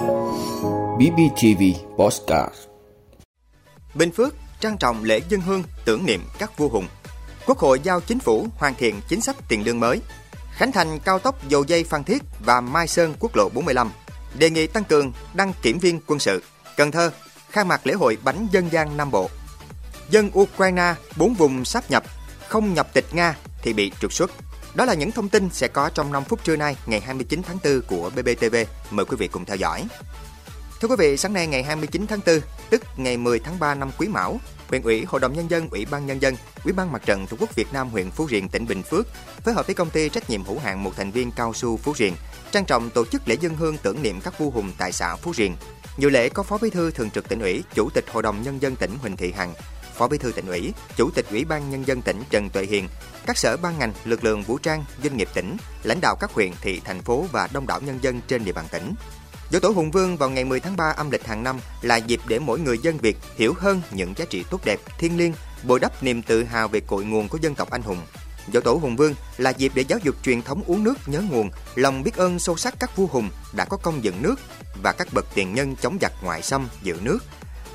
BBTV Postcard Bình Phước trang trọng lễ dân hương tưởng niệm các vua hùng. Quốc hội giao chính phủ hoàn thiện chính sách tiền lương mới. Khánh thành cao tốc dầu dây Phan Thiết và Mai Sơn quốc lộ 45. Đề nghị tăng cường đăng kiểm viên quân sự. Cần Thơ khai mạc lễ hội bánh dân gian Nam Bộ. Dân Ukraine bốn vùng sáp nhập, không nhập tịch Nga thì bị trục xuất. Đó là những thông tin sẽ có trong 5 phút trưa nay ngày 29 tháng 4 của BBTV. Mời quý vị cùng theo dõi. Thưa quý vị, sáng nay ngày 29 tháng 4, tức ngày 10 tháng 3 năm Quý Mão, huyện ủy, hội đồng nhân dân, ủy ban nhân dân, ủy ban mặt trận tổ quốc Việt Nam huyện Phú Riềng, tỉnh Bình Phước phối hợp với công ty trách nhiệm hữu hạn một thành viên cao su Phú Riềng trang trọng tổ chức lễ dân hương tưởng niệm các vua hùng tại xã Phú Riềng. Dự lễ có Phó Bí thư Thường trực tỉnh ủy, Chủ tịch Hội đồng nhân dân tỉnh Huỳnh Thị Hằng, Phó Bí thư tỉnh ủy, Chủ tịch Ủy ban nhân dân tỉnh Trần Tuệ Hiền, các sở ban ngành, lực lượng vũ trang, doanh nghiệp tỉnh, lãnh đạo các huyện, thị, thành phố và đông đảo nhân dân trên địa bàn tỉnh. Dỗ tổ Hùng Vương vào ngày 10 tháng 3 âm lịch hàng năm là dịp để mỗi người dân Việt hiểu hơn những giá trị tốt đẹp, thiêng liêng, bồi đắp niềm tự hào về cội nguồn của dân tộc anh hùng. Dỗ tổ Hùng Vương là dịp để giáo dục truyền thống uống nước nhớ nguồn, lòng biết ơn sâu sắc các vua hùng đã có công dựng nước và các bậc tiền nhân chống giặc ngoại xâm giữ nước.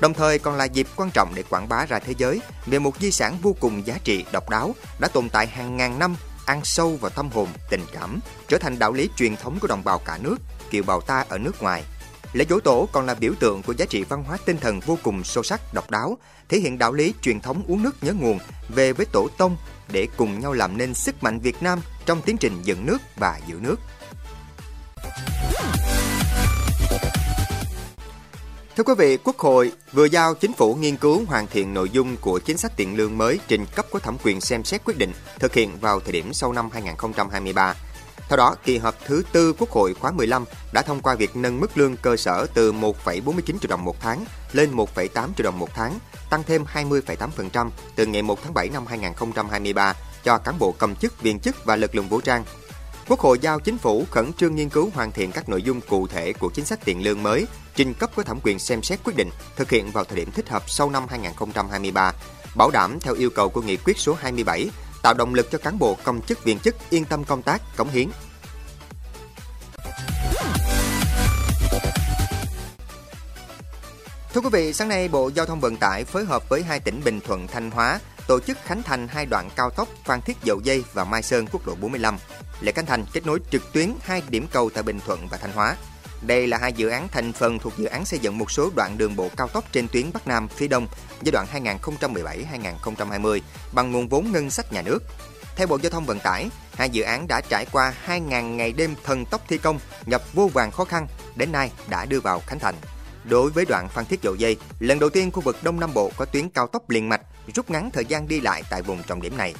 Đồng thời còn là dịp quan trọng để quảng bá ra thế giới về một di sản vô cùng giá trị độc đáo đã tồn tại hàng ngàn năm, ăn sâu vào tâm hồn, tình cảm, trở thành đạo lý truyền thống của đồng bào cả nước, kiều bào ta ở nước ngoài. Lễ dỗ tổ còn là biểu tượng của giá trị văn hóa tinh thần vô cùng sâu sắc, độc đáo, thể hiện đạo lý truyền thống uống nước nhớ nguồn về với tổ tông để cùng nhau làm nên sức mạnh Việt Nam trong tiến trình dựng nước và giữ nước. Thưa quý vị, Quốc hội vừa giao chính phủ nghiên cứu hoàn thiện nội dung của chính sách tiền lương mới trình cấp có thẩm quyền xem xét quyết định thực hiện vào thời điểm sau năm 2023. Theo đó, kỳ họp thứ tư Quốc hội khóa 15 đã thông qua việc nâng mức lương cơ sở từ 1,49 triệu đồng một tháng lên 1,8 triệu đồng một tháng, tăng thêm 20,8% từ ngày 1 tháng 7 năm 2023 cho cán bộ công chức, viên chức và lực lượng vũ trang. Quốc hội giao chính phủ khẩn trương nghiên cứu hoàn thiện các nội dung cụ thể của chính sách tiền lương mới, trình cấp có thẩm quyền xem xét quyết định thực hiện vào thời điểm thích hợp sau năm 2023, bảo đảm theo yêu cầu của nghị quyết số 27 tạo động lực cho cán bộ công chức viên chức yên tâm công tác, cống hiến. Thưa quý vị, sáng nay Bộ Giao thông Vận tải phối hợp với hai tỉnh Bình Thuận, Thanh Hóa tổ chức khánh thành hai đoạn cao tốc Phan Thiết Dầu Dây và Mai Sơn quốc lộ 45. Lễ khánh thành kết nối trực tuyến hai điểm cầu tại Bình Thuận và Thanh Hóa. Đây là hai dự án thành phần thuộc dự án xây dựng một số đoạn đường bộ cao tốc trên tuyến Bắc Nam phía Đông giai đoạn 2017-2020 bằng nguồn vốn ngân sách nhà nước. Theo Bộ Giao thông Vận tải, hai dự án đã trải qua 2.000 ngày đêm thần tốc thi công, nhập vô vàng khó khăn, đến nay đã đưa vào khánh thành. Đối với đoạn Phan Thiết Dầu Dây, lần đầu tiên khu vực Đông Nam Bộ có tuyến cao tốc liền mạch, rút ngắn thời gian đi lại tại vùng trọng điểm này.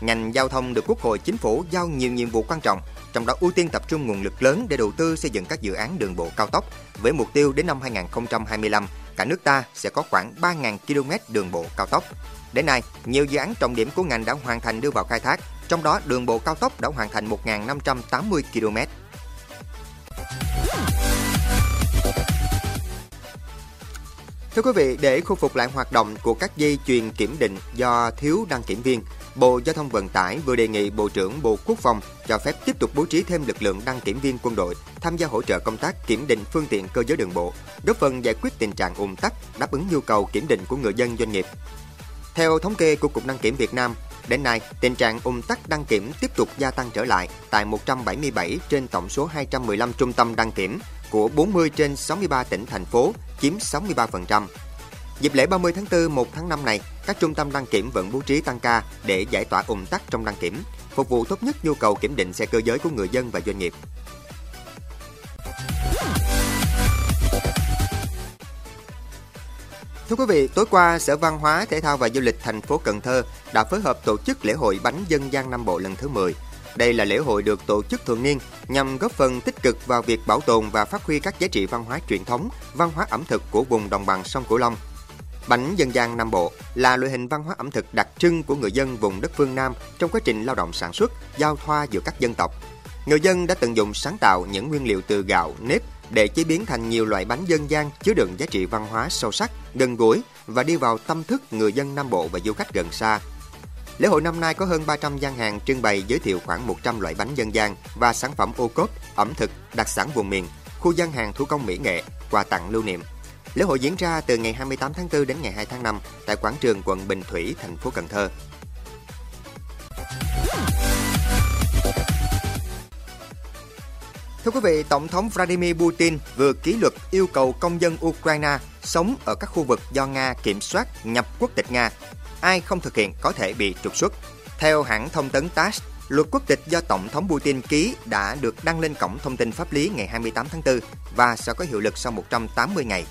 Ngành giao thông được Quốc hội Chính phủ giao nhiều nhiệm vụ quan trọng, trong đó ưu tiên tập trung nguồn lực lớn để đầu tư xây dựng các dự án đường bộ cao tốc với mục tiêu đến năm 2025, cả nước ta sẽ có khoảng 3.000 km đường bộ cao tốc. Đến nay, nhiều dự án trọng điểm của ngành đã hoàn thành đưa vào khai thác, trong đó đường bộ cao tốc đã hoàn thành 1.580 km. Thưa quý vị, để khôi phục lại hoạt động của các dây chuyền kiểm định do thiếu đăng kiểm viên, Bộ Giao thông Vận tải vừa đề nghị Bộ trưởng Bộ Quốc phòng cho phép tiếp tục bố trí thêm lực lượng đăng kiểm viên quân đội tham gia hỗ trợ công tác kiểm định phương tiện cơ giới đường bộ, góp phần giải quyết tình trạng ùn tắc, đáp ứng nhu cầu kiểm định của người dân doanh nghiệp. Theo thống kê của Cục Đăng kiểm Việt Nam, đến nay tình trạng ùn tắc đăng kiểm tiếp tục gia tăng trở lại tại 177 trên tổng số 215 trung tâm đăng kiểm của 40 trên 63 tỉnh thành phố, chiếm 63%. Dịp lễ 30 tháng 4, 1 tháng 5 này, các trung tâm đăng kiểm vẫn bố trí tăng ca để giải tỏa ủng tắc trong đăng kiểm, phục vụ tốt nhất nhu cầu kiểm định xe cơ giới của người dân và doanh nghiệp. Thưa quý vị, tối qua, Sở Văn hóa, Thể thao và Du lịch thành phố Cần Thơ đã phối hợp tổ chức lễ hội bánh dân gian Nam Bộ lần thứ 10. Đây là lễ hội được tổ chức thường niên nhằm góp phần tích cực vào việc bảo tồn và phát huy các giá trị văn hóa truyền thống, văn hóa ẩm thực của vùng đồng bằng sông Cửu Long. Bánh dân gian Nam Bộ là loại hình văn hóa ẩm thực đặc trưng của người dân vùng đất phương Nam trong quá trình lao động sản xuất, giao thoa giữa các dân tộc. Người dân đã tận dụng sáng tạo những nguyên liệu từ gạo, nếp để chế biến thành nhiều loại bánh dân gian chứa đựng giá trị văn hóa sâu sắc, gần gũi và đi vào tâm thức người dân Nam Bộ và du khách gần xa. Lễ hội năm nay có hơn 300 gian hàng trưng bày giới thiệu khoảng 100 loại bánh dân gian và sản phẩm ô cốp, ẩm thực, đặc sản vùng miền, khu gian hàng thủ công mỹ nghệ, quà tặng lưu niệm. Lễ hội diễn ra từ ngày 28 tháng 4 đến ngày 2 tháng 5 tại quảng trường quận Bình Thủy, thành phố Cần Thơ. Thưa quý vị, Tổng thống Vladimir Putin vừa ký luật yêu cầu công dân Ukraine sống ở các khu vực do Nga kiểm soát nhập quốc tịch Nga. Ai không thực hiện có thể bị trục xuất. Theo hãng thông tấn TASS, luật quốc tịch do Tổng thống Putin ký đã được đăng lên cổng thông tin pháp lý ngày 28 tháng 4 và sẽ có hiệu lực sau 180 ngày.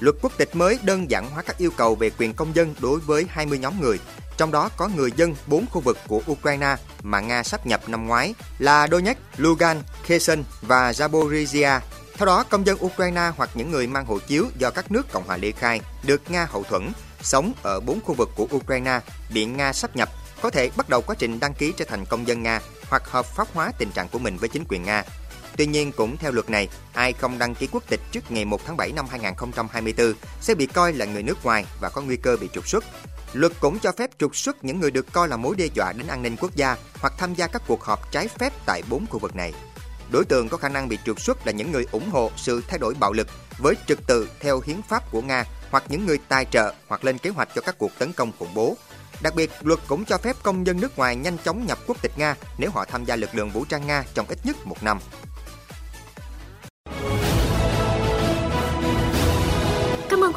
Luật quốc tịch mới đơn giản hóa các yêu cầu về quyền công dân đối với 20 nhóm người, trong đó có người dân bốn khu vực của Ukraine mà Nga sắp nhập năm ngoái là Donetsk, Lugan, Kherson và Zaporizhia. Theo đó, công dân Ukraine hoặc những người mang hộ chiếu do các nước Cộng hòa ly khai được Nga hậu thuẫn sống ở bốn khu vực của Ukraine bị Nga sắp nhập có thể bắt đầu quá trình đăng ký trở thành công dân Nga hoặc hợp pháp hóa tình trạng của mình với chính quyền Nga. Tuy nhiên, cũng theo luật này, ai không đăng ký quốc tịch trước ngày 1 tháng 7 năm 2024 sẽ bị coi là người nước ngoài và có nguy cơ bị trục xuất. Luật cũng cho phép trục xuất những người được coi là mối đe dọa đến an ninh quốc gia hoặc tham gia các cuộc họp trái phép tại bốn khu vực này. Đối tượng có khả năng bị trục xuất là những người ủng hộ sự thay đổi bạo lực với trật tự theo hiến pháp của Nga hoặc những người tài trợ hoặc lên kế hoạch cho các cuộc tấn công khủng bố. Đặc biệt, luật cũng cho phép công dân nước ngoài nhanh chóng nhập quốc tịch Nga nếu họ tham gia lực lượng vũ trang Nga trong ít nhất một năm.